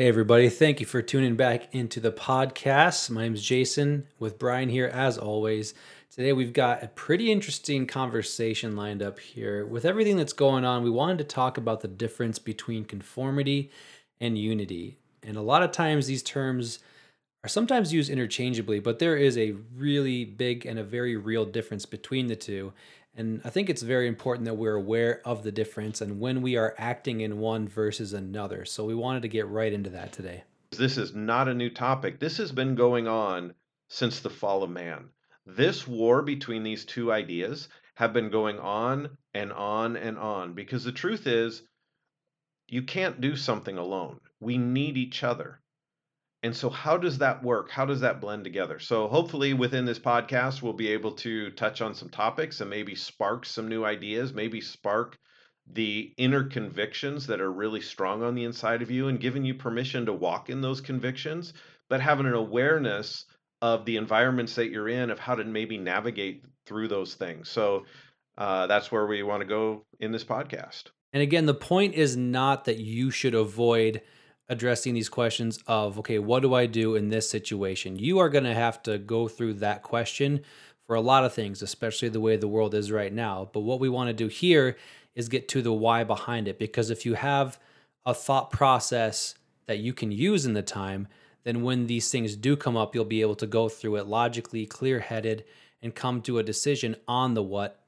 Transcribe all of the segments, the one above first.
Hey, everybody. Thank you for tuning back into the podcast. My name is Jason with Brian here, as always. Today, we've got a pretty interesting conversation lined up here. With everything that's going on, we wanted to talk about the difference between conformity and unity. And a lot of times, these terms are sometimes used interchangeably, but there is a really big and a very real difference between the two. And I think it's very important that we're aware of the difference and when we are acting in one versus another. So we wanted to get right into that today. This is not a new topic. This has been going on since the fall of man. This war between these two ideas have been going on and on and on because the truth is you can't do something alone. We need each other. And so, how does that work? How does that blend together? So, hopefully, within this podcast, we'll be able to touch on some topics and maybe spark some new ideas, maybe spark the inner convictions that are really strong on the inside of you and giving you permission to walk in those convictions, but having an awareness of the environments that you're in, of how to maybe navigate through those things. So, uh, that's where we want to go in this podcast. And again, the point is not that you should avoid addressing these questions of okay what do i do in this situation? You are going to have to go through that question for a lot of things especially the way the world is right now. But what we want to do here is get to the why behind it because if you have a thought process that you can use in the time then when these things do come up you'll be able to go through it logically clear-headed and come to a decision on the what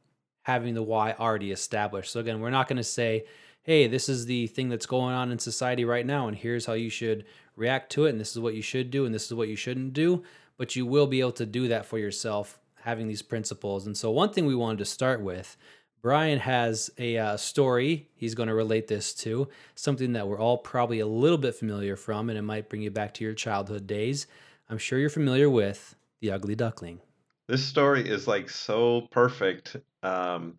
having the why already established. So again we're not going to say hey, this is the thing that's going on in society right now, and here's how you should react to it, and this is what you should do, and this is what you shouldn't do. But you will be able to do that for yourself having these principles. And so, one thing we wanted to start with Brian has a uh, story he's going to relate this to, something that we're all probably a little bit familiar from, and it might bring you back to your childhood days. I'm sure you're familiar with The Ugly Duckling. This story is like so perfect. Um,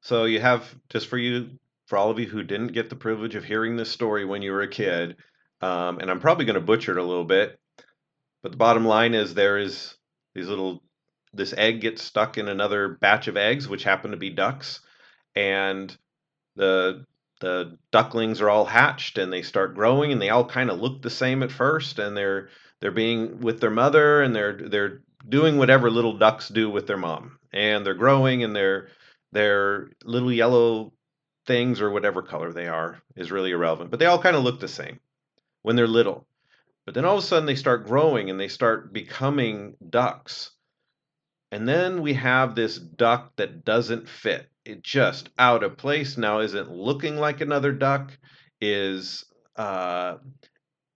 so, you have just for you for all of you who didn't get the privilege of hearing this story when you were a kid, um, and I'm probably going to butcher it a little bit, but the bottom line is there is these little this egg gets stuck in another batch of eggs, which happen to be ducks, and the the ducklings are all hatched and they start growing and they all kind of look the same at first and they're they're being with their mother and they're they're doing whatever little ducks do with their mom. And they're growing and they're they're little yellow things or whatever color they are is really irrelevant. But they all kind of look the same when they're little. But then all of a sudden they start growing and they start becoming ducks. And then we have this duck that doesn't fit. It just out of place now isn't looking like another duck is uh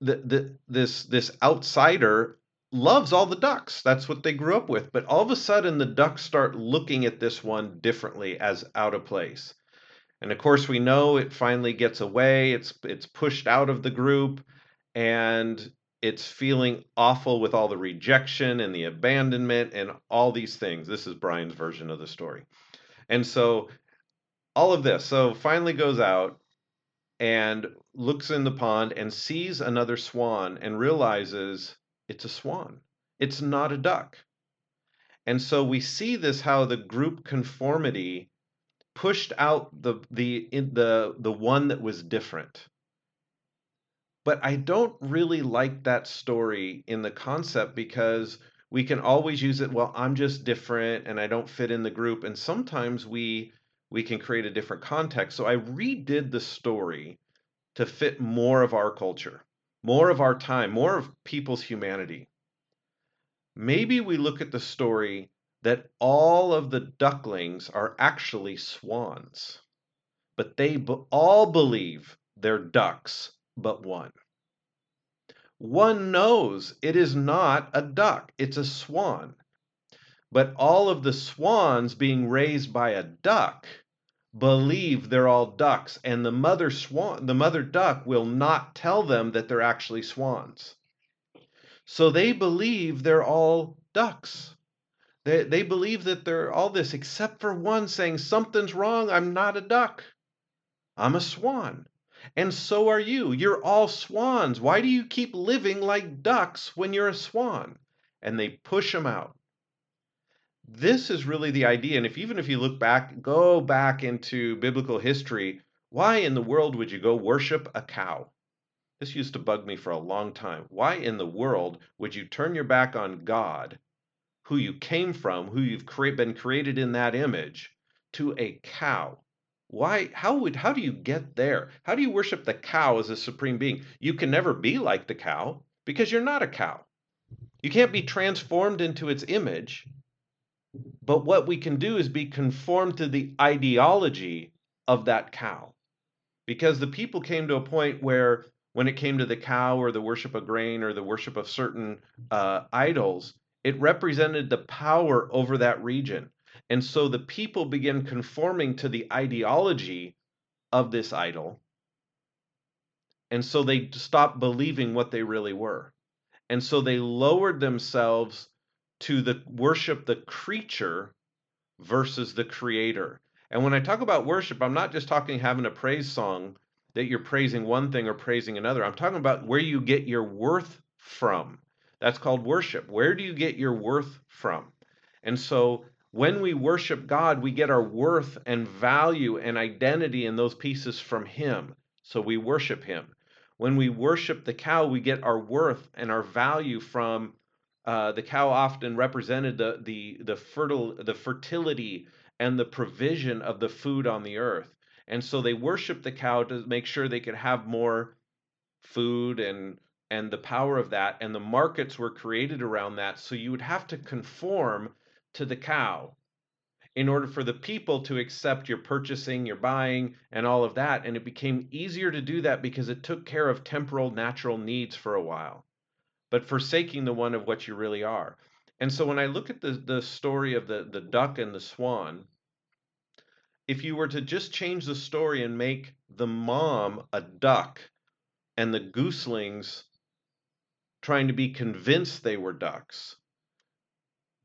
the, the this this outsider loves all the ducks. That's what they grew up with. But all of a sudden the ducks start looking at this one differently as out of place. And of course, we know it finally gets away. It's it's pushed out of the group, and it's feeling awful with all the rejection and the abandonment and all these things. This is Brian's version of the story. And so all of this. So finally goes out and looks in the pond and sees another swan and realizes it's a swan. It's not a duck. And so we see this how the group conformity pushed out the the the the one that was different. But I don't really like that story in the concept because we can always use it well I'm just different and I don't fit in the group and sometimes we we can create a different context. So I redid the story to fit more of our culture, more of our time, more of people's humanity. Maybe we look at the story that all of the ducklings are actually swans, but they all believe they're ducks but one. One knows it is not a duck, it's a swan. But all of the swans being raised by a duck believe they're all ducks and the mother swan the mother duck will not tell them that they're actually swans. So they believe they're all ducks. They, they believe that they're all this, except for one saying, Something's wrong. I'm not a duck. I'm a swan. And so are you. You're all swans. Why do you keep living like ducks when you're a swan? And they push them out. This is really the idea. And if even if you look back, go back into biblical history, why in the world would you go worship a cow? This used to bug me for a long time. Why in the world would you turn your back on God, who you came from, who you've cre- been created in that image, to a cow? Why how would how do you get there? How do you worship the cow as a supreme being? You can never be like the cow because you're not a cow. You can't be transformed into its image. But what we can do is be conformed to the ideology of that cow. Because the people came to a point where when it came to the cow or the worship of grain or the worship of certain uh, idols, it represented the power over that region. And so the people began conforming to the ideology of this idol. And so they stopped believing what they really were. And so they lowered themselves to the worship the creature versus the creator. And when I talk about worship, I'm not just talking having a praise song that you're praising one thing or praising another. I'm talking about where you get your worth from. That's called worship. Where do you get your worth from? And so when we worship God, we get our worth and value and identity in those pieces from Him. So we worship Him. When we worship the cow, we get our worth and our value from uh, the cow. Often represented the the the fertile the fertility and the provision of the food on the earth. And so they worship the cow to make sure they could have more food and and the power of that and the markets were created around that so you would have to conform to the cow in order for the people to accept your purchasing, your buying, and all of that. And it became easier to do that because it took care of temporal, natural needs for a while, but forsaking the one of what you really are. And so when I look at the, the story of the, the duck and the swan, if you were to just change the story and make the mom a duck and the gooselings trying to be convinced they were ducks,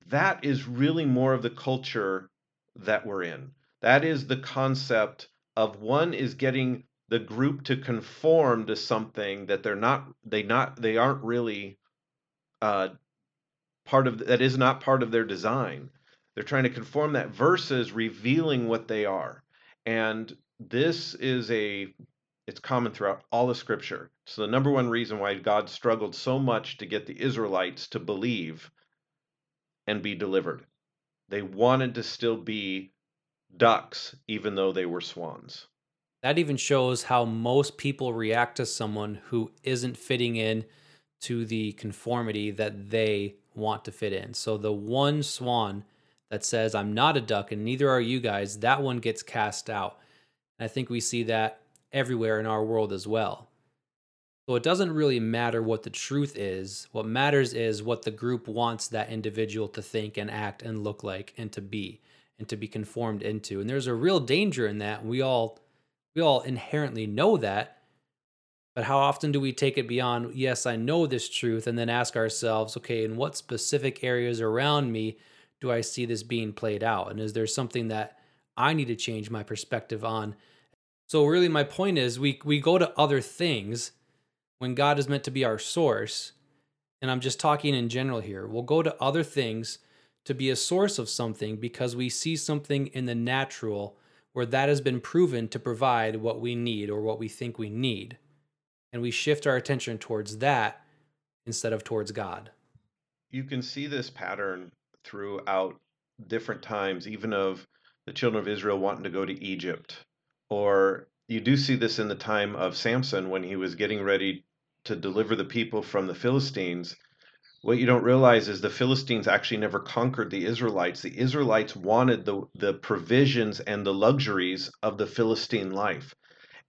that is really more of the culture that we're in. That is the concept of one is getting the group to conform to something that they're not they not they aren't really uh, part of that is not part of their design. They're trying to conform that versus revealing what they are. And this is a it's common throughout all of scripture. So the number one reason why God struggled so much to get the Israelites to believe and be delivered. They wanted to still be ducks, even though they were swans. That even shows how most people react to someone who isn't fitting in to the conformity that they want to fit in. So the one swan that says, I'm not a duck and neither are you guys, that one gets cast out. And I think we see that everywhere in our world as well. So it doesn't really matter what the truth is. What matters is what the group wants that individual to think and act and look like and to be and to be conformed into. And there's a real danger in that. We all we all inherently know that. But how often do we take it beyond, yes, I know this truth, and then ask ourselves, okay, in what specific areas around me do I see this being played out? And is there something that I need to change my perspective on? So really my point is we we go to other things when God is meant to be our source, and I'm just talking in general here, we'll go to other things to be a source of something because we see something in the natural where that has been proven to provide what we need or what we think we need. And we shift our attention towards that instead of towards God. You can see this pattern throughout different times, even of the children of Israel wanting to go to Egypt or you do see this in the time of Samson when he was getting ready to deliver the people from the Philistines. What you don't realize is the Philistines actually never conquered the Israelites. The Israelites wanted the, the provisions and the luxuries of the Philistine life.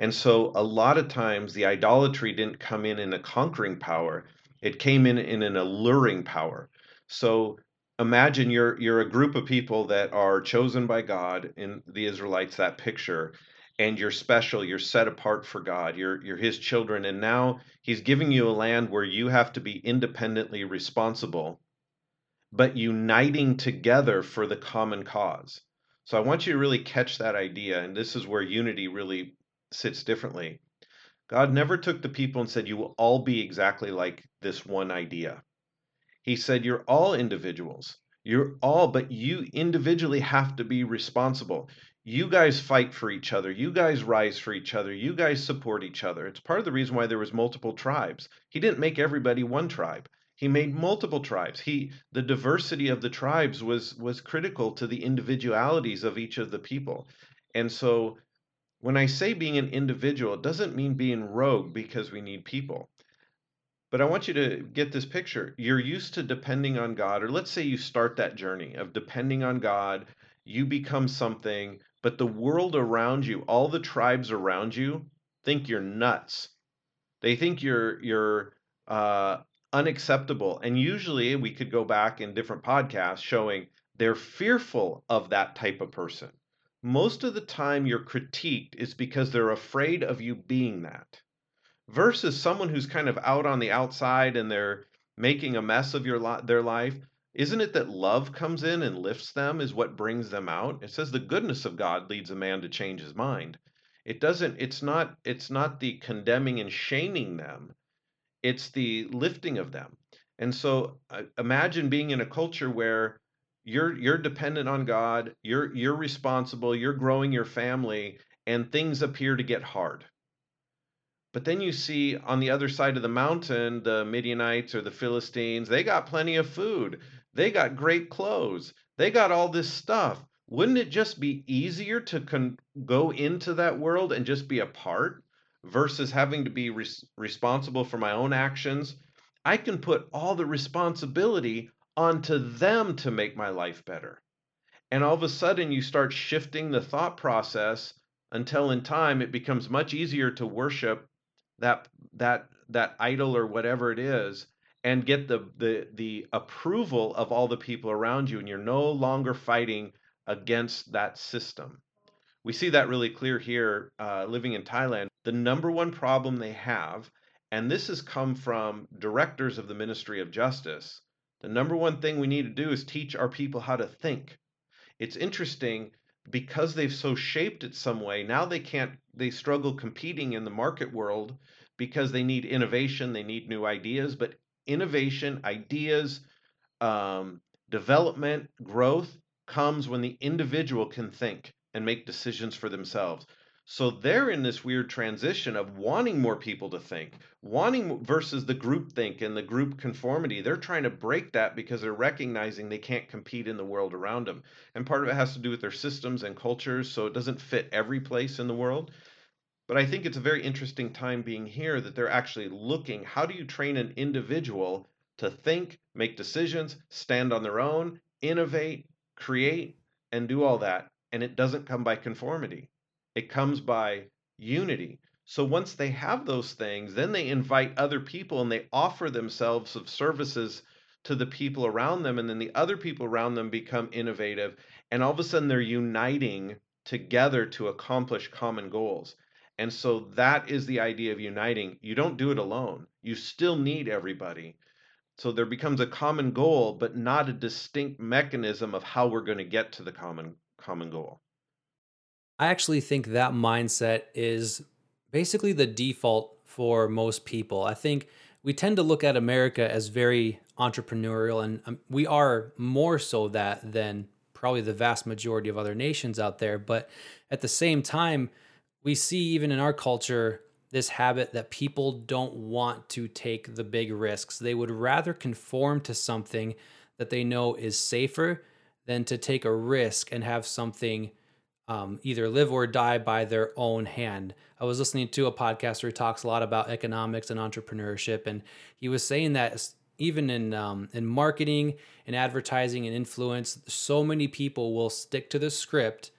And so a lot of times the idolatry didn't come in in a conquering power, it came in in an alluring power. So imagine you're you're a group of people that are chosen by God in the Israelites that picture and you're special you're set apart for god you're you're his children and now he's giving you a land where you have to be independently responsible but uniting together for the common cause. So i want you to really catch that idea and this is where unity really sits differently. God never took the people and said you will all be exactly like this one idea. He said you're all individuals. You're all but you individually have to be responsible you guys fight for each other you guys rise for each other you guys support each other. It's part of the reason why there was multiple tribes. He didn't make everybody one tribe. He made multiple tribes. He the diversity of the tribes was was critical to the individualities of each of the people. And so when i say being an individual it doesn't mean being rogue because we need people. But I want you to get this picture. You're used to depending on God, or let's say you start that journey of depending on God, you become something, but the world around you, all the tribes around you, think you're nuts. They think you're you're uh, unacceptable. And usually, we could go back in different podcasts showing they're fearful of that type of person. Most of the time, you're critiqued is because they're afraid of you being that versus someone who's kind of out on the outside and they're making a mess of your li- their life isn't it that love comes in and lifts them is what brings them out? It says the goodness of god leads a man to change his mind. It doesn't it's not it's not the condemning and shaming them. It's the lifting of them. And so uh, imagine being in a culture where you're you're dependent on god you're you're responsible you're growing your family and things appear to get hard. But then you see on the other side of the mountain, the Midianites or the Philistines, they got plenty of food. They got great clothes. They got all this stuff. Wouldn't it just be easier to con- go into that world and just be a part versus having to be res- responsible for my own actions? I can put all the responsibility onto them to make my life better. And all of a sudden, you start shifting the thought process until in time it becomes much easier to worship that that that idol or whatever it is and get the the the approval of all the people around you and you're no longer fighting against that system. We see that really clear here uh, living in thailand. The number one problem they have and this has come from directors of the ministry of justice the number one thing we need to do is teach our people how to think. It's interesting because they've so shaped it some way now they can't they struggle competing in the market world because they need innovation they need new ideas but innovation ideas um, development growth comes when the individual can think and make decisions for themselves so they're in this weird transition of wanting more people to think, wanting versus the group think and the group conformity. They're trying to break that because they're recognizing they can't compete in the world around them. And part of it has to do with their systems and cultures, so it doesn't fit every place in the world. But I think it's a very interesting time being here that they're actually looking how do you train an individual to think, make decisions, stand on their own, innovate, create, and do all that. And it doesn't come by conformity it comes by unity. So once they have those things, then they invite other people and they offer themselves of services to the people around them. And then the other people around them become innovative. And all of a sudden they're uniting together to accomplish common goals. And so that is the idea of uniting. You don't do it alone, you still need everybody. So there becomes a common goal, but not a distinct mechanism of how we're going to get to the common common goal. I actually think that mindset is basically the default for most people. I think we tend to look at America as very entrepreneurial, and um, we are more so that than probably the vast majority of other nations out there. But at the same time, we see even in our culture this habit that people don't want to take the big risks. They would rather conform to something that they know is safer than to take a risk and have something um, either live or die by their own hand. I was listening to a podcast where he talks a lot about economics and entrepreneurship, and he was saying that even in um, in marketing and advertising and influence, so many people will stick to the script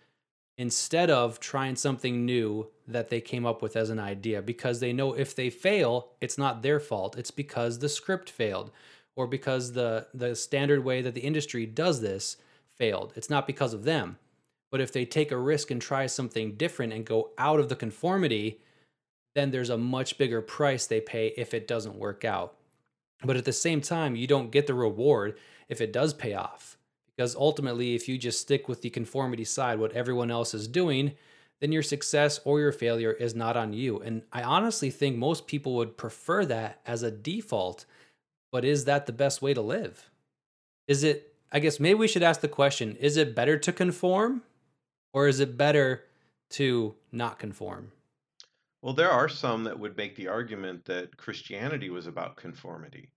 instead of trying something new that they came up with as an idea because they know if they fail, it's not their fault. It's because the script failed or because the the standard way that the industry does this failed. It's not because of them. But if they take a risk and try something different and go out of the conformity, then there's a much bigger price they pay if it doesn't work out. But at the same time, you don't get the reward if it does pay off. Because ultimately, if you just stick with the conformity side, what everyone else is doing, then your success or your failure is not on you. And I honestly think most people would prefer that as a default. But is that the best way to live? Is it, I guess maybe we should ask the question is it better to conform Or is it better to not conform? Well, there are some that would make the argument that Christianity was about conformity.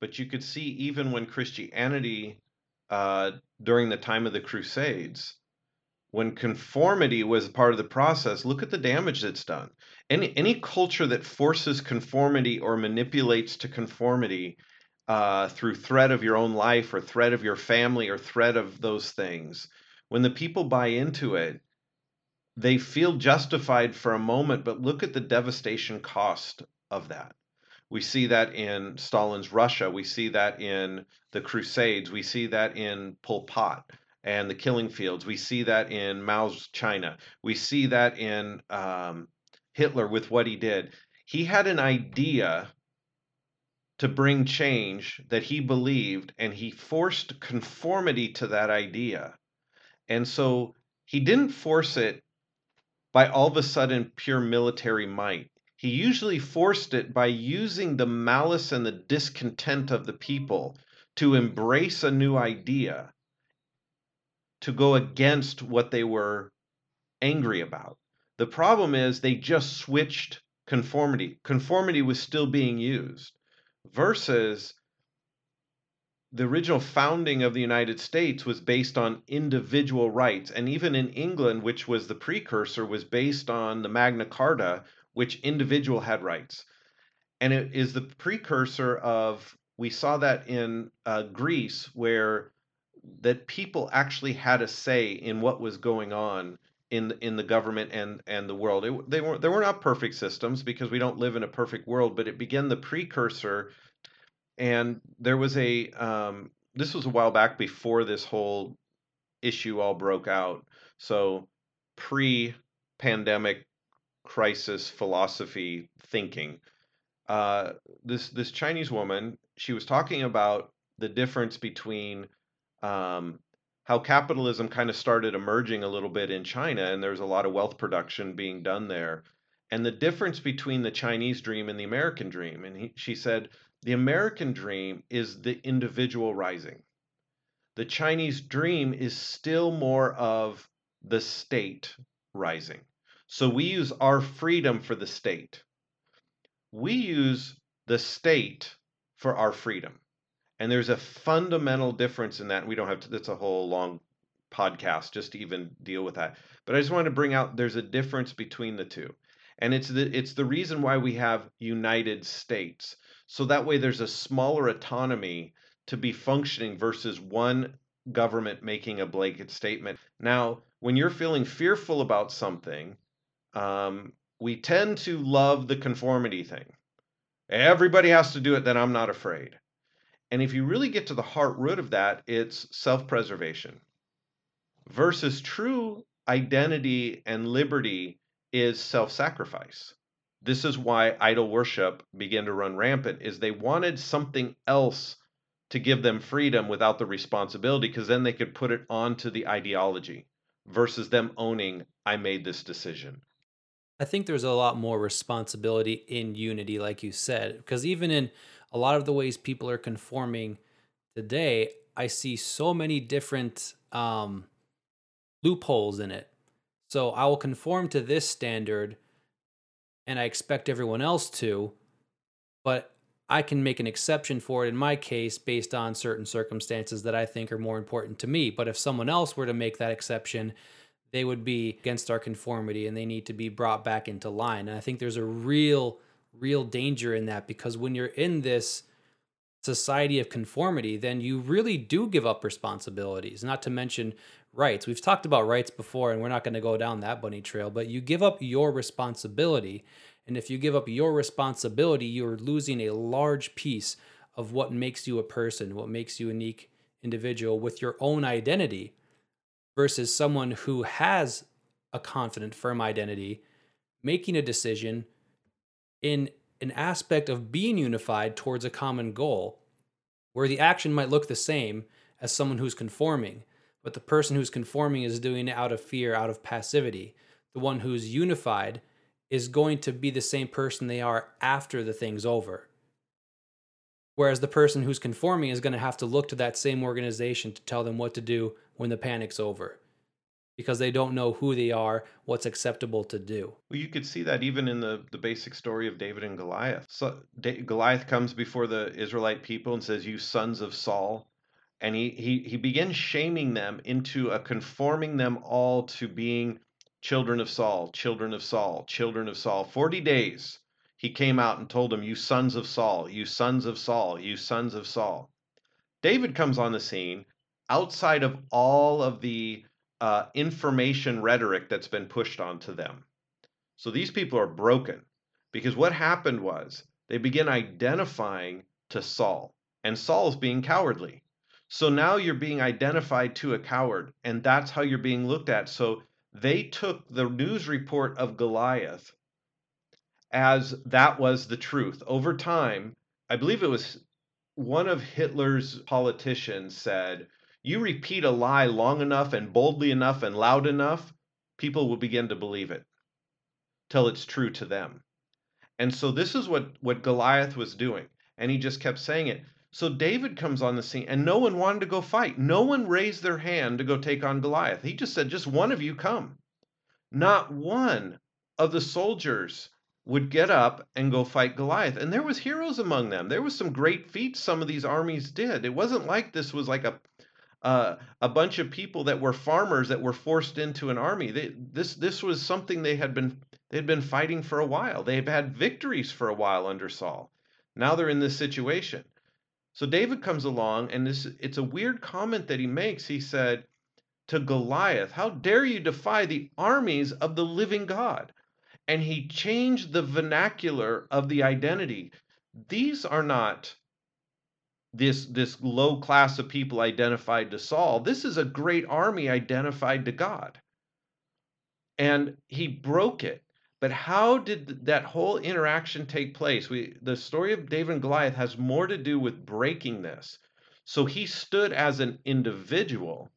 But you could see even when Christianity, uh, during the time of the Crusades, when conformity was part of the process, look at the damage that's done. Any any culture that forces conformity or manipulates to conformity uh, through threat of your own life or threat of your family or threat of those things, when the people buy into it, they feel justified for a moment, but look at the devastation cost of that. We see that in Stalin's Russia. We see that in the Crusades. We see that in Pol Pot and the killing fields. We see that in Mao's China. We see that in um, Hitler with what he did. He had an idea to bring change that he believed, and he forced conformity to that idea. And so he didn't force it by all of a sudden pure military might. He usually forced it by using the malice and the discontent of the people to embrace a new idea, to go against what they were angry about. The problem is they just switched conformity. Conformity was still being used versus the original founding of the United States was based on individual rights. And even in England, which was the precursor, was based on the Magna Carta, which individual had rights. And it is the precursor of, we saw that in uh, Greece, where that people actually had a say in what was going on in in the government and and the world. It, they were they were not perfect systems because we don't live in a perfect world, but it began the precursor and there was a um, this was a while back before this whole issue all broke out. So pre-pandemic crisis philosophy thinking. Uh, this this Chinese woman, she was talking about the difference between um, how capitalism kind of started emerging a little bit in China, and there's a lot of wealth production being done there, and the difference between the Chinese dream and the American dream. And he, she said the American dream is the individual rising. The Chinese dream is still more of the state rising. So we use our freedom for the state. We use the state for our freedom. And there's a fundamental difference in that. We don't have to, that's a whole long podcast just to even deal with that. But I just wanted to bring out there's a difference between the two. And it's the it's the reason why we have United States. So that way there's a smaller autonomy to be functioning versus one government making a blanket statement. Now, when you're feeling fearful about something, um, we tend to love the conformity thing. Everybody has to do it, then I'm not afraid. And if you really get to the heart root of that, it's self preservation versus true identity and liberty is self sacrifice this is why idol worship began to run rampant is they wanted something else to give them freedom without the responsibility because then they could put it onto the ideology versus them owning i made this decision i think there's a lot more responsibility in unity like you said because even in a lot of the ways people are conforming today i see so many different um, loopholes in it so i will conform to this standard and I expect everyone else to, but I can make an exception for it in my case based on certain circumstances that I think are more important to me. But if someone else were to make that exception, they would be against our conformity and they need to be brought back into line. And I think there's a real, real danger in that because when you're in this society of conformity, then you really do give up responsibilities, not to mention rights. We've talked about rights before, and we're not going to go down that bunny trail, but you give up your responsibility. And if you give up your responsibility, you're losing a large piece of what makes you a person, what makes you a unique individual with your own identity versus someone who has a confident, firm identity, making a decision in an aspect of being unified towards a common goal, where the action might look the same as someone who's conforming, but the person who's conforming is doing it out of fear, out of passivity. The one who's unified is going to be the same person they are after the thing's over. Whereas the person who's conforming is going to have to look to that same organization to tell them what to do when the panic's over. because they don't know who they are, what's acceptable to do. Well, you could see that even in the, the basic story of David and Goliath. So da- Goliath comes before the Israelite people and says, "You sons of Saul," and he he he begins shaming them into a conforming them all to being children of Saul, children of Saul, children of Saul. Forty days he came out and told them, "You sons of Saul, you sons of Saul, you sons of Saul." David comes on the scene outside of all of the uh, information rhetoric that's been pushed onto them. So these people are broken because what happened was they begin identifying to Saul, and Saul's being cowardly. So now you're being identified to a coward, and that's how you're being looked at. So they took the news report of Goliath as that was the truth. Over time, I believe it was one of Hitler's politicians said, you repeat a lie long enough and boldly enough and loud enough, people will begin to believe it till it's true to them. And so this is what, what Goliath was doing. And he just kept saying it. So David comes on the scene, and no one wanted to go fight. No one raised their hand to go take on Goliath. He just said, Just one of you come. Not one of the soldiers would get up and go fight Goliath. And there was heroes among them. There was some great feats some of these armies did. It wasn't like this was like a uh, a bunch of people that were farmers that were forced into an army. They, this this was something they had been they had been fighting for a while. They had had victories for a while under Saul. Now they're in this situation. So David comes along, and this it's a weird comment that he makes. He said to Goliath, "How dare you defy the armies of the living God?" And he changed the vernacular of the identity. These are not this this low class of people identified to Saul. This is a great army identified to God. And he broke it. But how did that whole interaction take place? We the story of David and Goliath has more to do with breaking this. So he stood as an individual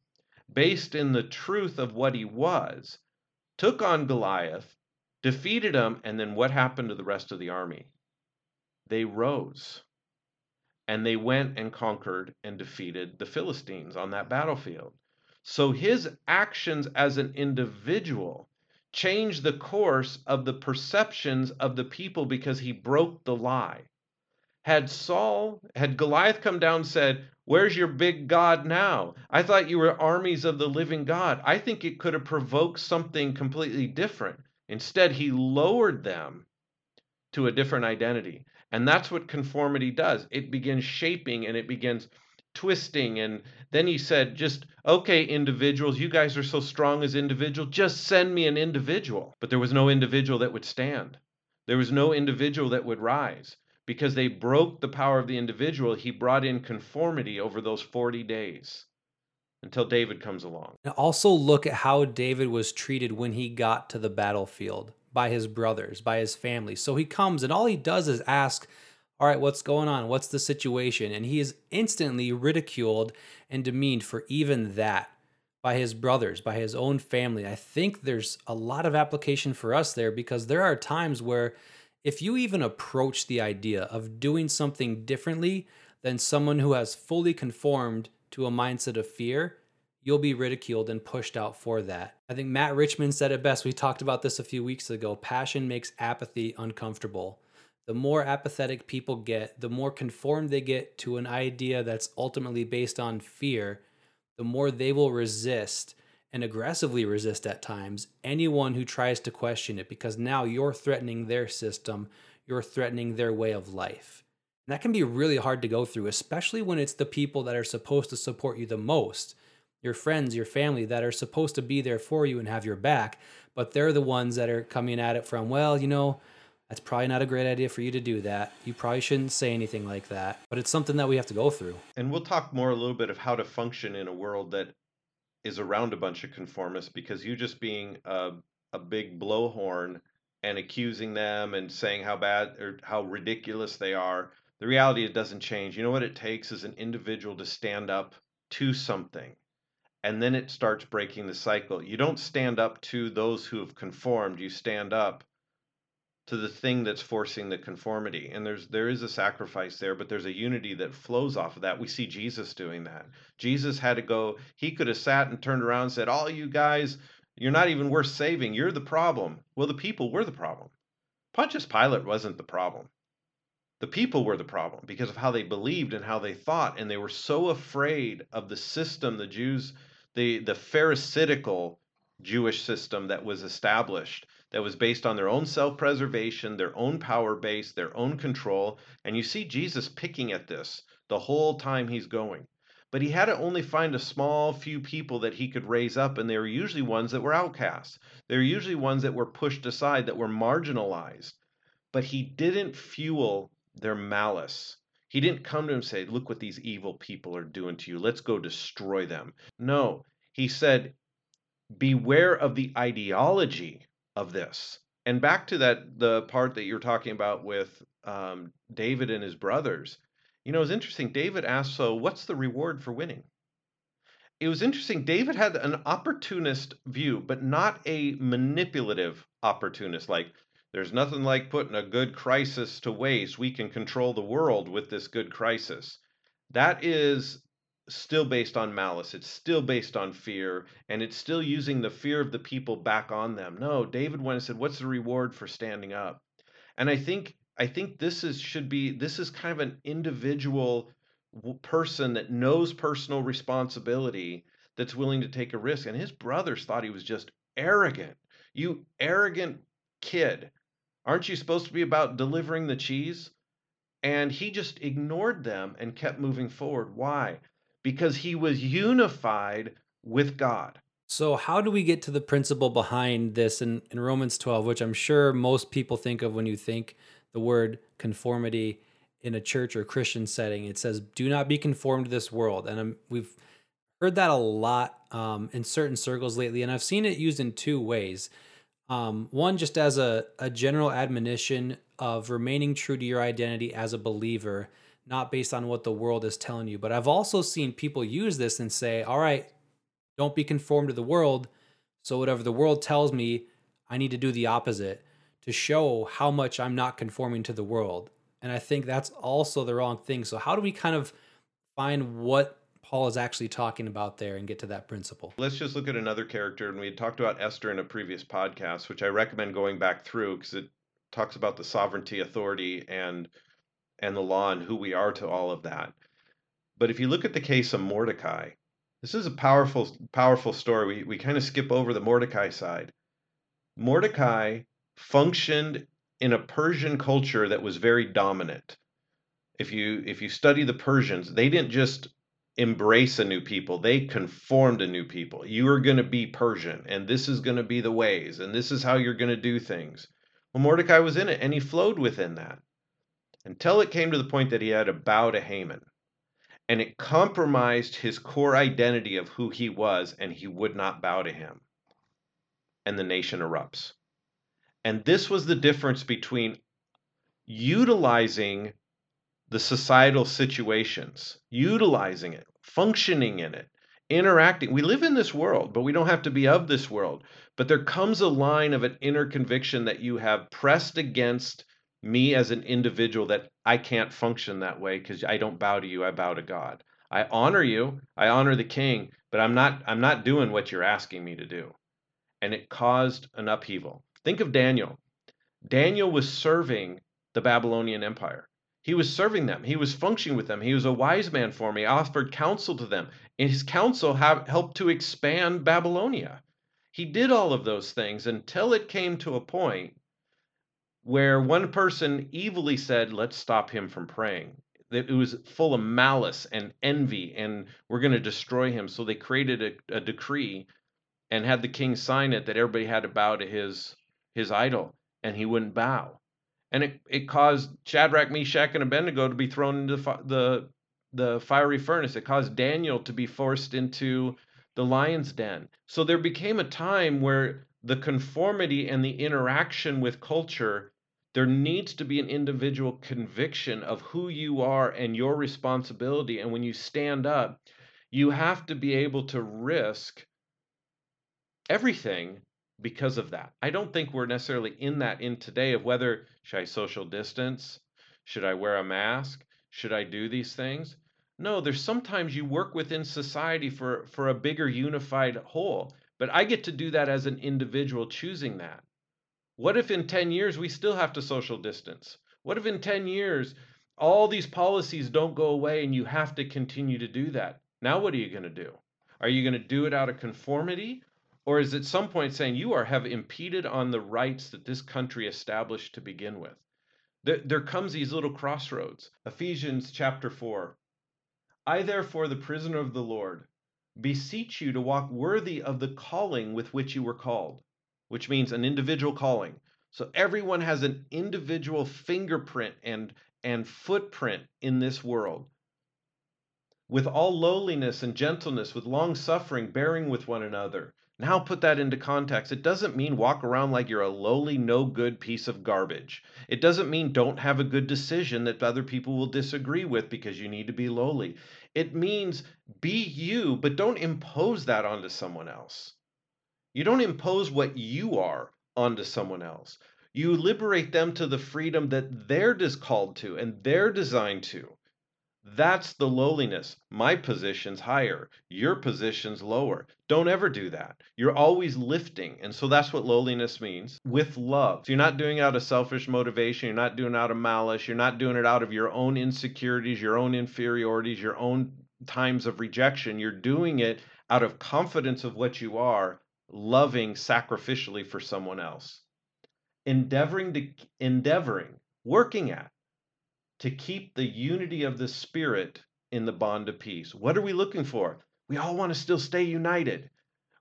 based in the truth of what he was, took on Goliath, defeated him, and then what happened to the rest of the army? They rose and they went and conquered and defeated the Philistines on that battlefield. So his actions as an individual changed the course of the perceptions of the people because he broke the lie. Had Saul, had Goliath come down and said, Where's your big God now? I thought you were armies of the living God. I think it could have provoked something completely different. Instead, he lowered them to a different identity. And that's what conformity does. It begins shaping and it begins twisting. And then he said, just, okay, individuals, you guys are so strong as individuals, just send me an individual. But there was no individual that would stand, there was no individual that would rise. Because they broke the power of the individual, he brought in conformity over those 40 days until David comes along. And also look at how David was treated when he got to the battlefield by his brothers, by his family. So he comes and all he does is ask, All right, what's going on? What's the situation? And he is instantly ridiculed and demeaned for even that by his brothers, by his own family. I think there's a lot of application for us there because there are times where if you even approach the idea of doing something differently than someone who has fully conformed to a mindset of fear, you'll be ridiculed and pushed out for that. I think Matt Richman said it best. We talked about this a few weeks ago. Passion makes apathy uncomfortable. The more apathetic people get, the more conformed they get to an idea that's ultimately based on fear, the more they will resist and aggressively resist at times anyone who tries to question it because now you're threatening their system, you're threatening their way of life. And that can be really hard to go through, especially when it's the people that are supposed to support you the most your friends, your family that are supposed to be there for you and have your back, but they're the ones that are coming at it from, well, you know, that's probably not a great idea for you to do that. You probably shouldn't say anything like that, but it's something that we have to go through. And we'll talk more a little bit of how to function in a world that is around a bunch of conformists because you just being a, a big blowhorn and accusing them and saying how bad or how ridiculous they are, the reality it doesn't change. You know what it takes is an individual to stand up to something and then it starts breaking the cycle. You don't stand up to those who have conformed, you stand up to the thing that's forcing the conformity and there's there is a sacrifice there but there's a unity that flows off of that. We see jesus doing that. Jesus had to go he could have sat and turned around and said all you guys you're not even worth saving you're the problem. Well the people were the problem. Pontius pilate wasn't the problem the people were the problem because of how they believed and how they thought and they were so afraid of the system the jews the the pharisaical jewish system that was established that was based on their own self-preservation their own power base their own control. And you see jesus picking at this the whole time he's going. But he had to only find a small few people that he could raise up and they were usually ones that were outcasts. They were usually ones that were pushed aside that were marginalized. But he didn't fuel their malice. He didn't come to him and say, Look what these evil people are doing to you. Let's go destroy them. No, he said, Beware of the ideology of this. And back to that, the part that you're talking about with um, David and his brothers, you know, it's interesting. David asked, So what's the reward for winning? It was interesting. David had an opportunist view, but not a manipulative opportunist, like, there's nothing like putting a good crisis to waste. We can control the world with this good crisis. That is still based on malice. It's still based on fear, and it's still using the fear of the people back on them. No, David went and said, "What's the reward for standing up?" And I think I think this is should be this is kind of an individual person that knows personal responsibility that's willing to take a risk. And his brothers thought he was just arrogant. You arrogant kid Aren't you supposed to be about delivering the cheese? And he just ignored them and kept moving forward. Why? Because he was unified with God. So, how do we get to the principle behind this in, in Romans 12, which I'm sure most people think of when you think the word conformity in a church or Christian setting? It says, Do not be conformed to this world. And I'm, we've heard that a lot um, in certain circles lately. And I've seen it used in two ways. Um, one, just as a, a general admonition of remaining true to your identity as a believer, not based on what the world is telling you. But I've also seen people use this and say, all right, don't be conformed to the world. So, whatever the world tells me, I need to do the opposite to show how much I'm not conforming to the world. And I think that's also the wrong thing. So, how do we kind of find what Paul is actually talking about there and get to that principle. Let's just look at another character. And we had talked about Esther in a previous podcast, which I recommend going back through because it talks about the sovereignty, authority, and and the law and who we are to all of that. But if you look at the case of Mordecai, this is a powerful, powerful story. We, we kind of skip over the Mordecai side. Mordecai functioned in a Persian culture that was very dominant. If you if you study the Persians, they didn't just embrace a new people. They conform to new people. You are going to be Persian, and this is going to be the ways, and this is how you're going to do things. Well, Mordecai was in it, and he flowed within that until it came to the point that he had to bow to Haman. And it compromised his core identity of who he was, and he would not bow to him. And the nation erupts. And this was the difference between utilizing the societal situations, utilizing it, functioning in it, interacting. We live in this world, but we don't have to be of this world. But there comes a line of an inner conviction that you have pressed against me as an individual that I can't function that way because I don't bow to you, I bow to God. I honor you, I honor the king, but I'm not I'm not doing what you're asking me to do. And it caused an upheaval. Think of Daniel. Daniel was serving the Babylonian Empire. He was serving them. He was functioning with them. He was a wise man for me. I offered counsel to them. And his counsel have, helped to expand Babylonia. He did all of those things until it came to a point where one person evilly said, Let's stop him from praying. It was full of malice and envy, and we're going to destroy him. So they created a, a decree and had the king sign it that everybody had to bow to his his idol, and he wouldn't bow and it, it caused Shadrach, Meshach, and Abednego to be thrown into the, the the fiery furnace. It caused Daniel to be forced into the lion's den. So there became a time where the conformity and the interaction with culture, there needs to be an individual conviction of who you are and your responsibility. And when you stand up, you have to be able to risk everything because of that. I don't think we're necessarily in that in today of whether should I social distance? Should I wear a mask? Should I do these things? No, there's sometimes you work within society for for a bigger unified whole. But I get to do that as an individual choosing that. What if in 10 years we still have to social distance? What if in 10 years all these policies don't go away and you have to continue to do that? Now what are you going to do? Are you going to do it out of conformity or is at some point saying you are have impeded on the rights that this country established to begin with? There, there comes these little crossroads. Ephesians chapter 4. I therefore the prisoner of the Lord beseech you to walk worthy of the calling with which you were called which means an individual calling. So everyone has an individual fingerprint and and footprint in this world. With all lowliness and gentleness, with long suffering, bearing with one another. Now put that into context. It doesn't mean walk around like you're a lowly, no good piece of garbage. It doesn't mean don't have a good decision that other people will disagree with because you need to be lowly. It means be you, but don't impose that onto someone else. You don't impose what you are onto someone else. You liberate them to the freedom that they're called to and they're designed to. That's the lowliness. My position's higher, your position's lower. Don't ever do that. You're always lifting. And so that's what lowliness means with love. So you're not doing it out of selfish motivation, you're not doing it out of malice, you're not doing it out of your own insecurities, your own inferiorities, your own times of rejection. You're doing it out of confidence of what you are loving sacrificially for someone else endeavoring to endeavoring working at to keep the unity of the spirit in the bond of peace what are we looking for we all want to still stay united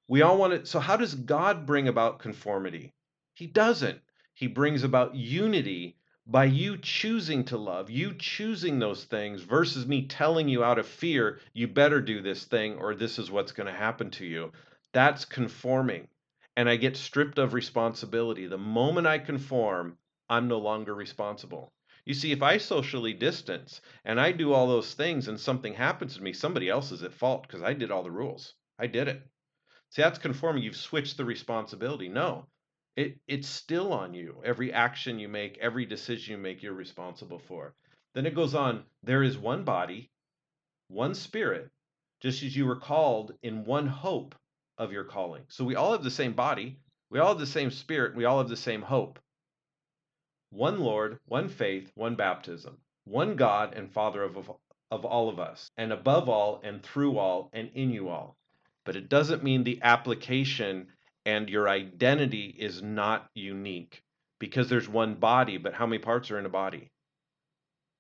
we all want to so how does god bring about conformity he doesn't he brings about unity by you choosing to love, you choosing those things versus me telling you out of fear, you better do this thing or this is what's going to happen to you. That's conforming. And I get stripped of responsibility. The moment I conform, I'm no longer responsible. You see, if I socially distance and I do all those things and something happens to me, somebody else is at fault because I did all the rules. I did it. See, that's conforming. You've switched the responsibility. No, it, it's still on you. Every action you make, every decision you make, you're responsible for. Then it goes on there is one body, one spirit, just as you were called in one hope of your calling. So we all have the same body, we all have the same spirit, we all have the same hope. One Lord, one faith, one baptism, one God and Father of, of all of us, and above all, and through all, and in you all. But it doesn't mean the application and your identity is not unique because there's one body, but how many parts are in a body?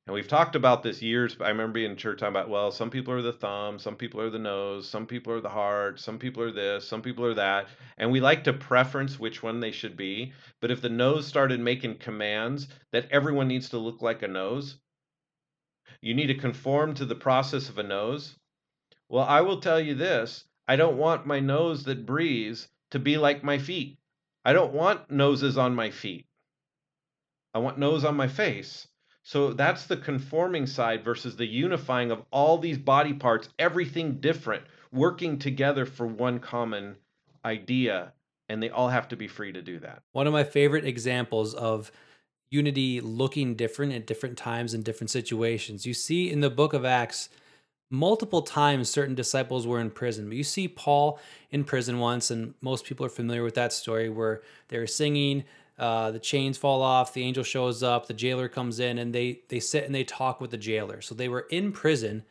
And we've talked about this years. I remember being in church talking about, well, some people are the thumb, some people are the nose, some people are the heart, some people are this, some people are that. And we like to preference which one they should be. But if the nose started making commands that everyone needs to look like a nose, you need to conform to the process of a nose. Well, I will tell you this I don't want my nose that breathes to be like my feet. I don't want noses on my feet. I want nose on my face. So that's the conforming side versus the unifying of all these body parts, everything different, working together for one common idea. And they all have to be free to do that. One of my favorite examples of unity looking different at different times and different situations. You see in the book of Acts, multiple times certain disciples were in prison. But you see Paul in prison once, and most people are familiar with that story where they're singing, uh, the chains fall off. The angel shows up. The jailer comes in, and they they sit and they talk with the jailer. So they were in prison.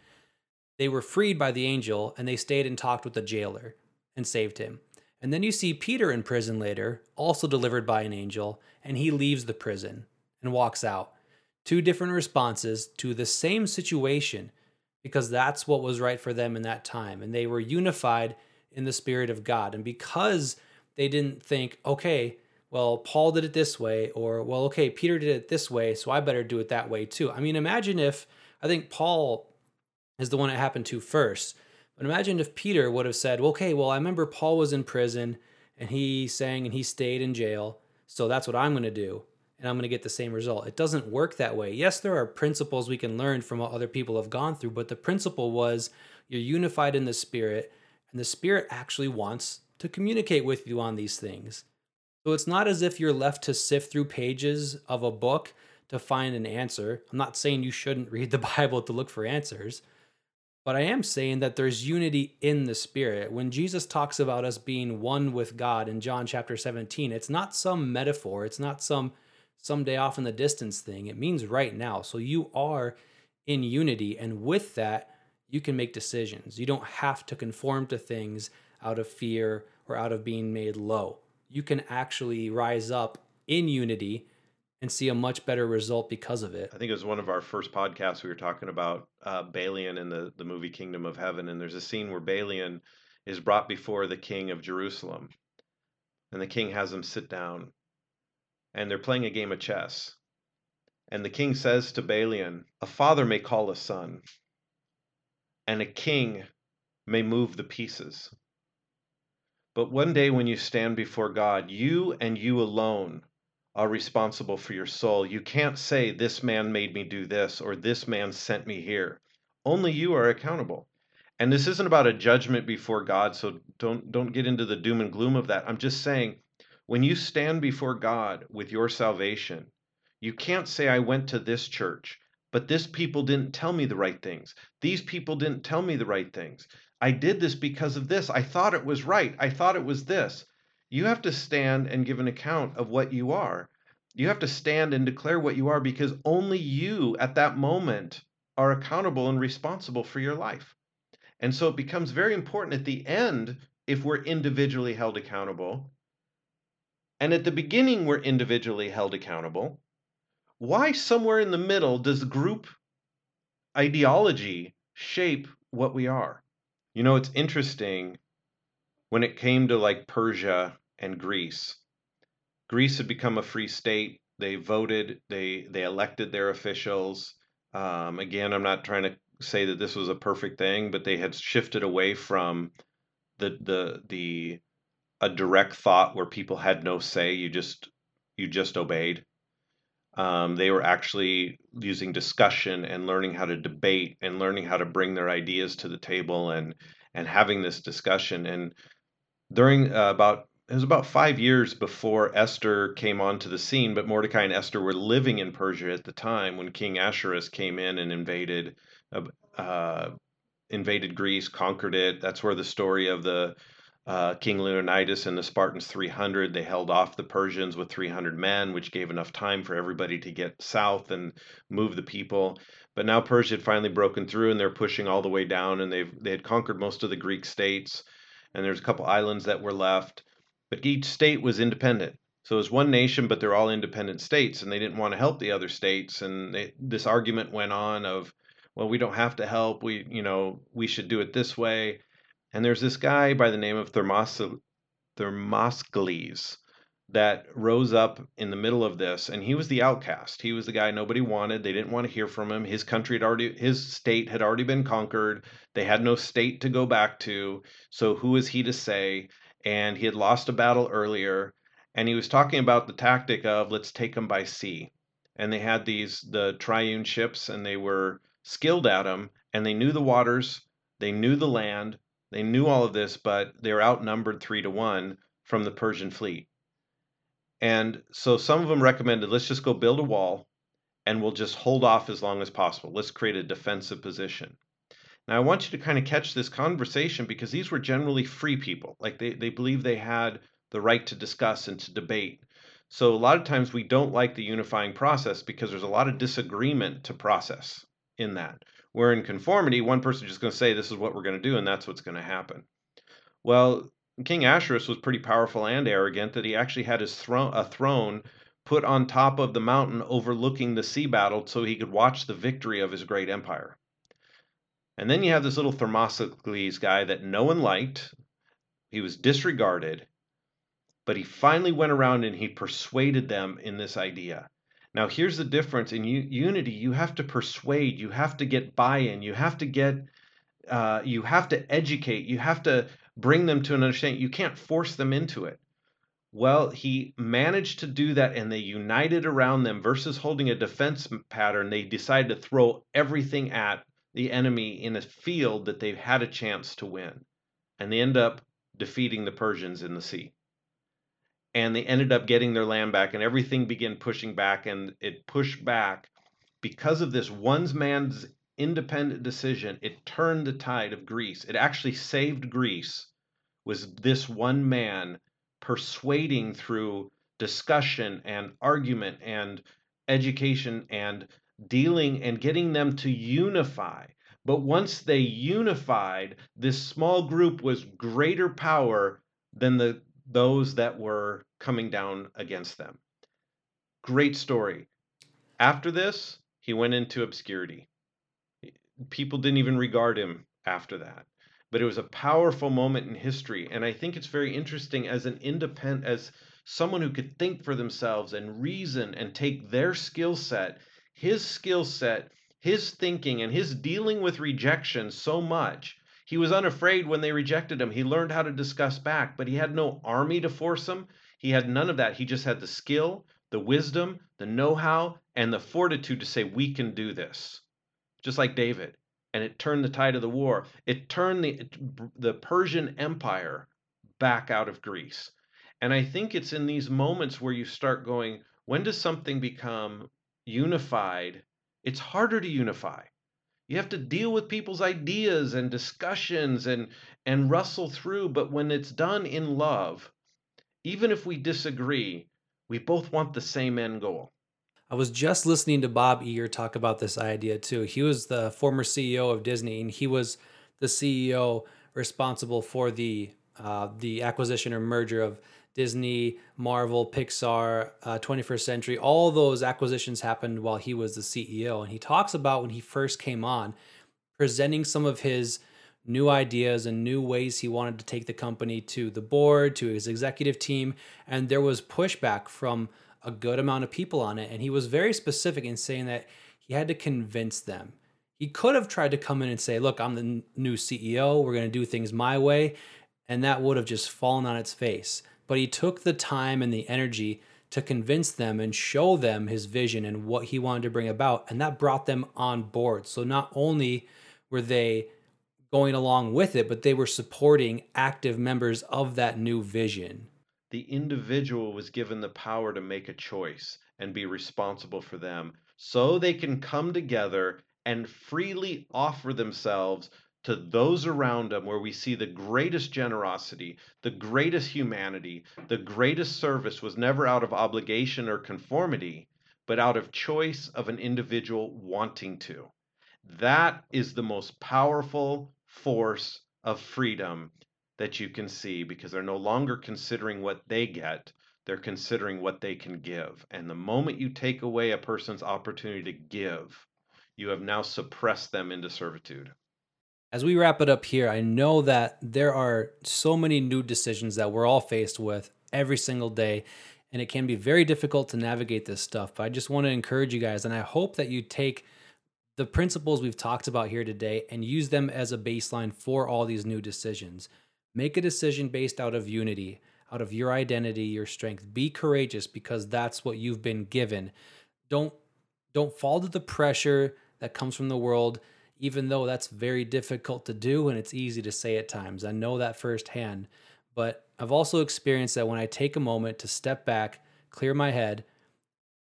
They were freed by the angel, and they stayed and talked with the jailer and saved him. And then you see Peter in prison later, also delivered by an angel, and he leaves the prison and walks out. Two different responses to the same situation because that's what was right for them in that time. And they were unified in the Spirit of God. And because they didn't think, okay, well, Paul did it this way, or, well, okay, Peter did it this way, so I better do it that way too. I mean, imagine if, I think Paul is the one it happened to first, but imagine if Peter would have said, well, okay, well, I remember Paul was in prison and he sang and he stayed in jail, so that's what I'm going to do, and I'm going to get the same result. It doesn't work that way. Yes, there are principles we can learn from what other people have gone through, but the principle was you're unified in the Spirit, and the Spirit actually wants to communicate with you on these things. So it's not as if you're left to sift through pages of a book to find an answer. I'm not saying you shouldn't read the Bible to look for answers, but I am saying that there's unity in the Spirit. When Jesus talks about us being one with God in John chapter 17, it's not some metaphor, it's not some someday off in the distance thing. It means right now. So you are in unity. And with that, you can make decisions. You don't have to conform to things out of fear or out of being made low. You can actually rise up in unity and see a much better result because of it. I think it was one of our first podcasts we were talking about uh, Balian in the, the movie Kingdom of Heaven. And there's a scene where Balian is brought before the king of Jerusalem. And the king has him sit down. And they're playing a game of chess. And the king says to Balian, A father may call a son, and a king may move the pieces. But one day when you stand before God, you and you alone are responsible for your soul. You can't say, This man made me do this, or this man sent me here. Only you are accountable. And this isn't about a judgment before God, so don't don't get into the doom and gloom of that. I'm just saying when you stand before God with your salvation, you can't say I went to this church, but this people didn't tell me the right things. These people didn't tell me the right things. I did this because of this. I thought it was right. I thought it was this. You have to stand and give an account of what you are. You have to stand and declare what you are because only you at that moment are accountable and responsible for your life. And so it becomes very important at the end if we're individually held accountable. And at the beginning, we're individually held accountable. Why, somewhere in the middle, does group ideology shape what we are? You know, it's interesting when it came to like Persia and Greece. Greece had become a free state. They voted. They they elected their officials. Um, again, I'm not trying to say that this was a perfect thing, but they had shifted away from the the the a direct thought where people had no say. You just you just obeyed. Um, they were actually using discussion and learning how to debate and learning how to bring their ideas to the table and and having this discussion. And during uh, about it was about five years before Esther came onto the scene, but Mordecai and Esther were living in Persia at the time when King Ahasuerus came in and invaded uh, invaded Greece, conquered it. That's where the story of the uh, King Leonidas and the Spartans 300. They held off the Persians with 300 men, which gave enough time for everybody to get south and move the people. But now Persia had finally broken through, and they're pushing all the way down, and they've they had conquered most of the Greek states, and there's a couple islands that were left, but each state was independent. So it was one nation, but they're all independent states, and they didn't want to help the other states. And they, this argument went on of, well, we don't have to help. We, you know, we should do it this way. And there's this guy by the name of Thermos- Thermoscles that rose up in the middle of this and he was the outcast. He was the guy nobody wanted. They didn't want to hear from him. His country had already his state had already been conquered. They had no state to go back to. So who is he to say? And he had lost a battle earlier and he was talking about the tactic of let's take them by sea. And they had these the trireme ships and they were skilled at them and they knew the waters they knew the land they knew all of this but they were outnumbered 3 to 1 from the Persian fleet and so some of them recommended let's just go build a wall and we'll just hold off as long as possible. Let's create a defensive position. Now, I want you to kind of catch this conversation because these were generally free people. Like they, they believe they had the right to discuss and to debate. So, a lot of times we don't like the unifying process because there's a lot of disagreement to process in that. Where in conformity, one person is just going to say, This is what we're going to do, and that's what's going to happen. Well, King Ahasuerus was pretty powerful and arrogant that he actually had his throne a throne put on top of the mountain overlooking the sea battle so he could watch the victory of his great empire. And then you have this little Thermoscles guy that no one liked. He was disregarded, but he finally went around and he persuaded them in this idea. Now, here's the difference in unity you have to persuade, you have to get buy in, you have to get, uh, you have to educate, you have to bring them to an understanding. You can't force them into it. Well, he managed to do that and they united around them versus holding a defense pattern. They decided to throw everything at the enemy in a field that they've had a chance to win. And they end up defeating the Persians in the sea. And they ended up getting their land back and everything began pushing back and it pushed back. Because of this one man's independent decision it turned the tide of greece. It actually saved greece was this one man persuading through discussion and argument and education and dealing and getting them to unify. But once they unified this small group was greater power than the those that were coming down against them. Great story. After this, he went into obscurity. People didn't even regard him after that. But it was a powerful moment in history. And I think it's very interesting as an independent, as someone who could think for themselves and reason and take their skill set, his skill set, his thinking, and his dealing with rejection so much he was unafraid when they rejected him. He learned how to discuss back, but he had no army to force him. He had none of that. He just had the skill, the wisdom, the know how, and the fortitude to say, We can do this. Just like David. And it turned the tide of the war. It turned the, the Persian Empire back out of Greece. And I think it's in these moments where you start going, when does something become unified? It's harder to unify you have to deal with people's ideas and discussions and and wrestle through but when it's done in love even if we disagree we both want the same end goal. I was just listening to bob Iger talk about this idea too. He was the former ceo of disney and he was the ceo responsible for the uh, the acquisition or merger of Disney, Marvel, Pixar, uh, 21st Century, all those acquisitions happened while he was the CEO. And he talks about when he first came on, presenting some of his new ideas and new ways he wanted to take the company to the board, to his executive team. And there was pushback from a good amount of people on it. And he was very specific in saying that he had to convince them. He could have tried to come in and say, Look, I'm the new CEO. We're going to do things my way. And that would have just fallen on its face but he took the time and the energy to convince them and show them his vision and what he wanted to bring about. And that brought them on board. So not only were they going along with it, but they were supporting active members of that new vision. The individual was given the power to make a choice and be responsible for them so they can come together and freely offer themselves to those around them where we see the greatest generosity, the greatest humanity, the greatest service was never out of obligation or conformity, but out of choice of an individual wanting to. That is the most powerful force of freedom that you can see because they're no longer considering what they get, they're considering what they can give. And the moment you take away a person's opportunity to give, you have now suppressed them into servitude. As we wrap it up here, I know that there are so many new decisions that we're all faced with every single day, and it can be very difficult to navigate this stuff. But I just want to encourage you guys, and I hope that you take the principles we've talked about here today and use them as a baseline for all these new decisions. Make a decision based out of unity, out of your identity, your strength. Be courageous because that's what you've been given. Don't don't fall to the pressure that comes from the world even though that's very difficult to do and it's easy to say at times. I know that firsthand. But I've also experienced that when I take a moment to step back, clear my head,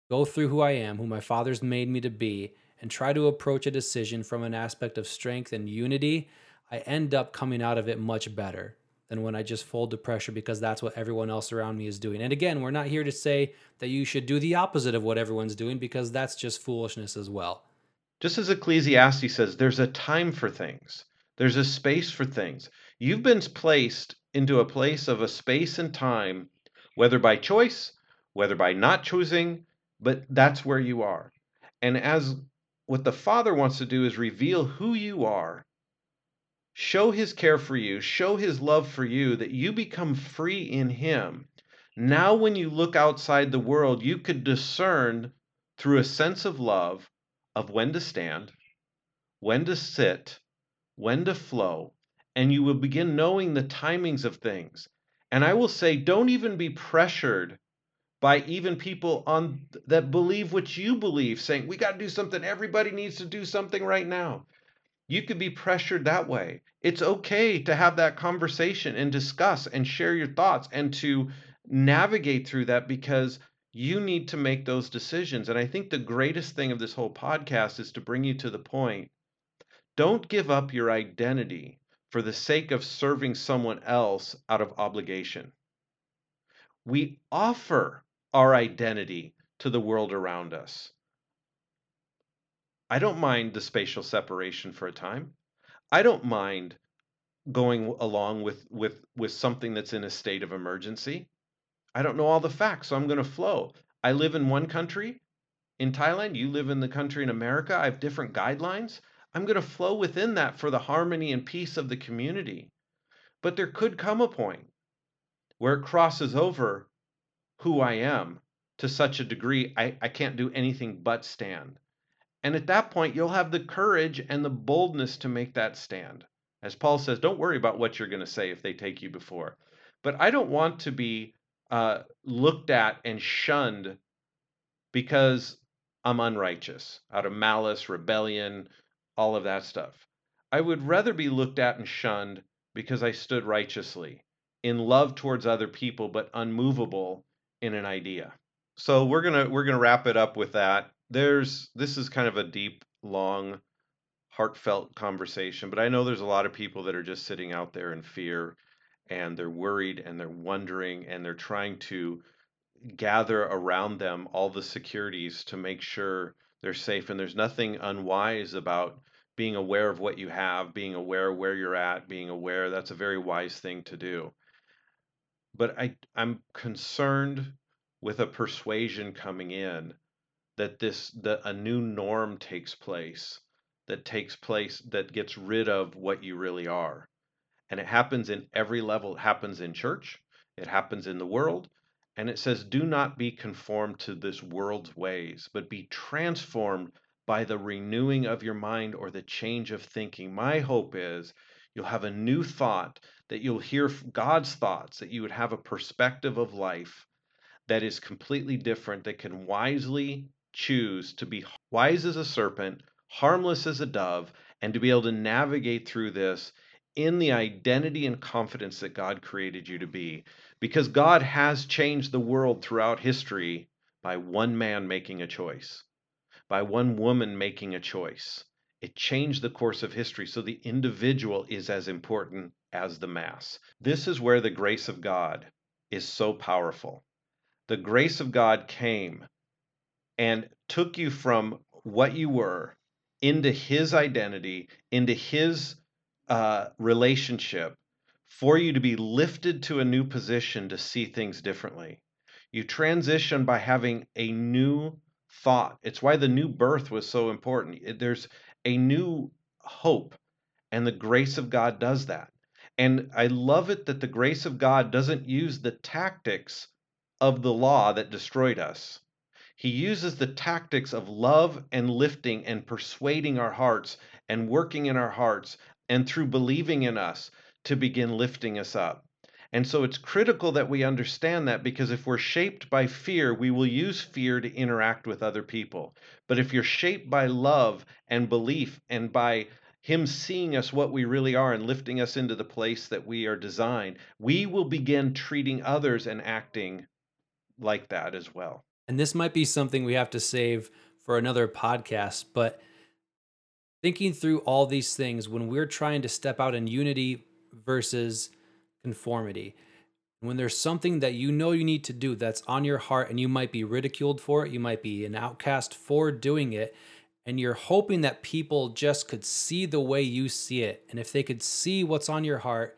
go through who I am, who my father's made me to be, and try to approach a decision from an aspect of strength and unity, I end up coming out of it much better than when I just fold to pressure because that's what everyone else around me is doing. And again, we're not here to say that you should do the opposite of what everyone's doing because that's just foolishness as well. Just as Ecclesiastes says, there's a time for things, there's a space for things. You've been placed into a place of a space and time, whether by choice, whether by not choosing, but that's where you are. And as what the Father wants to do is reveal who you are, show His care for you, show His love for you, that you become free in Him. Now, when you look outside the world, you could discern through a sense of love of when to stand, when to sit, when to flow, and you will begin knowing the timings of things. And I will say, don't even be pressured by even people on that believe what you believe, saying we got to do something. Everybody needs to do something right now. You could be pressured that way. It's okay to have that conversation and discuss and share your thoughts and to navigate through that because you need to make those decisions. And I think the greatest thing of this whole podcast is to bring you to the point don't give up your identity for the sake of serving someone else out of obligation. We offer our identity to the world around us. I don't mind the spatial separation for a time. I don't mind going along with with with something that's in a state of emergency. I don't know all the facts, so I'm going to flow. I live in one country in Thailand, you live in the country in America. I have different guidelines. I'm going to flow within that for the harmony and peace of the community. But there could come a point where it crosses over who I am to such a degree I, I can't do anything but stand. And at that point, you'll have the courage and the boldness to make that stand. As Paul says, don't worry about what you're going to say if they take you before. But I don't want to be uh, looked at and shunned because I'm unrighteous, out of malice, rebellion, all of that stuff. I would rather be looked at and shunned because I stood righteously, in love towards other people, but unmovable in an idea. So we're gonna we're gonna wrap it up with that. There's this is kind of a deep, long, heartfelt conversation, but I know there's a lot of people that are just sitting out there in fear and they're worried and they're wondering and they're trying to gather around them all the securities to make sure they're safe. And there's nothing unwise about being aware of what you have, being aware where you're at, being aware. That's a very wise thing to do. But I, I'm concerned with a persuasion coming in that this that a new norm takes place that takes place that gets rid of what you really are and it happens in every level it happens in church it happens in the world and it says, Do not be conformed to this world's ways, but be transformed by the renewing of your mind or the change of thinking. My hope is you'll have a new thought, that you'll hear God's thoughts, that you would have a perspective of life that is completely different, that can wisely choose to be wise as a serpent, harmless as a dove, and to be able to navigate through this in the identity and confidence that God created you to be because God has changed the world throughout history by one man making a choice, by one woman making a choice. It changed the course of history, so the individual is as important as the mass. This is where the grace of God is so powerful. The grace of God came and took you from what you were into his identity, into his uh, relationship, for you to be lifted to a new position to see things differently. You transition by having a new thought. It's why the new birth was so important. There's a new hope, and the grace of God does that. And I love it that the grace of God doesn't use the tactics of the law that destroyed us. He uses the tactics of love and lifting and persuading our hearts and working in our hearts and through believing in us to begin lifting us up. And so it's critical that we understand that because if we're shaped by fear, we will use fear to interact with other people. But if you're shaped by love and belief and by Him seeing us what we really are and lifting us into the place that we are designed, we will begin treating others and acting like that as well. And this might be something we have to save for another podcast, but thinking through all these things when we're trying to step out in unity versus conformity. When there's something that you know you need to do that's on your heart and you might be ridiculed for it, you might be an outcast for doing it, and you're hoping that people just could see the way you see it. And if they could see what's on your heart,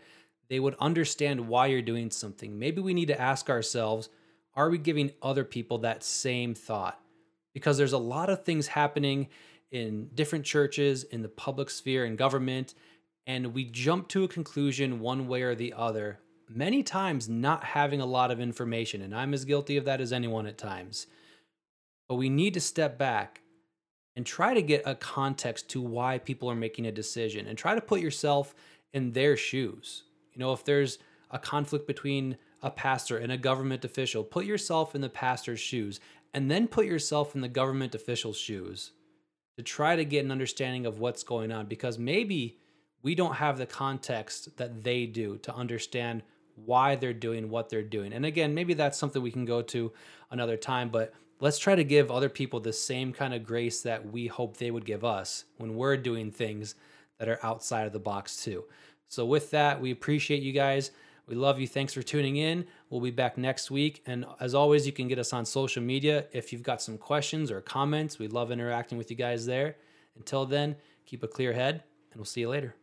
they would understand why you're doing something. Maybe we need to ask ourselves are we giving other people that same thought? Because there's a lot of things happening in different churches, in the public sphere, in government, and we jump to a conclusion one way or the other, many times not having a lot of information. And I'm as guilty of that as anyone at times. But we need to step back and try to get a context to why people are making a decision and try to put yourself in their shoes. You know, if there's a conflict between a pastor and a government official, put yourself in the pastor's shoes and then put yourself in the government official's shoes to try to get an understanding of what's going on because maybe we don't have the context that they do to understand why they're doing what they're doing. And again, maybe that's something we can go to another time, but let's try to give other people the same kind of grace that we hope they would give us when we're doing things that are outside of the box too. So with that, we appreciate you guys. We love you. Thanks for tuning in. We'll be back next week. And as always, you can get us on social media if you've got some questions or comments. We love interacting with you guys there. Until then, keep a clear head, and we'll see you later.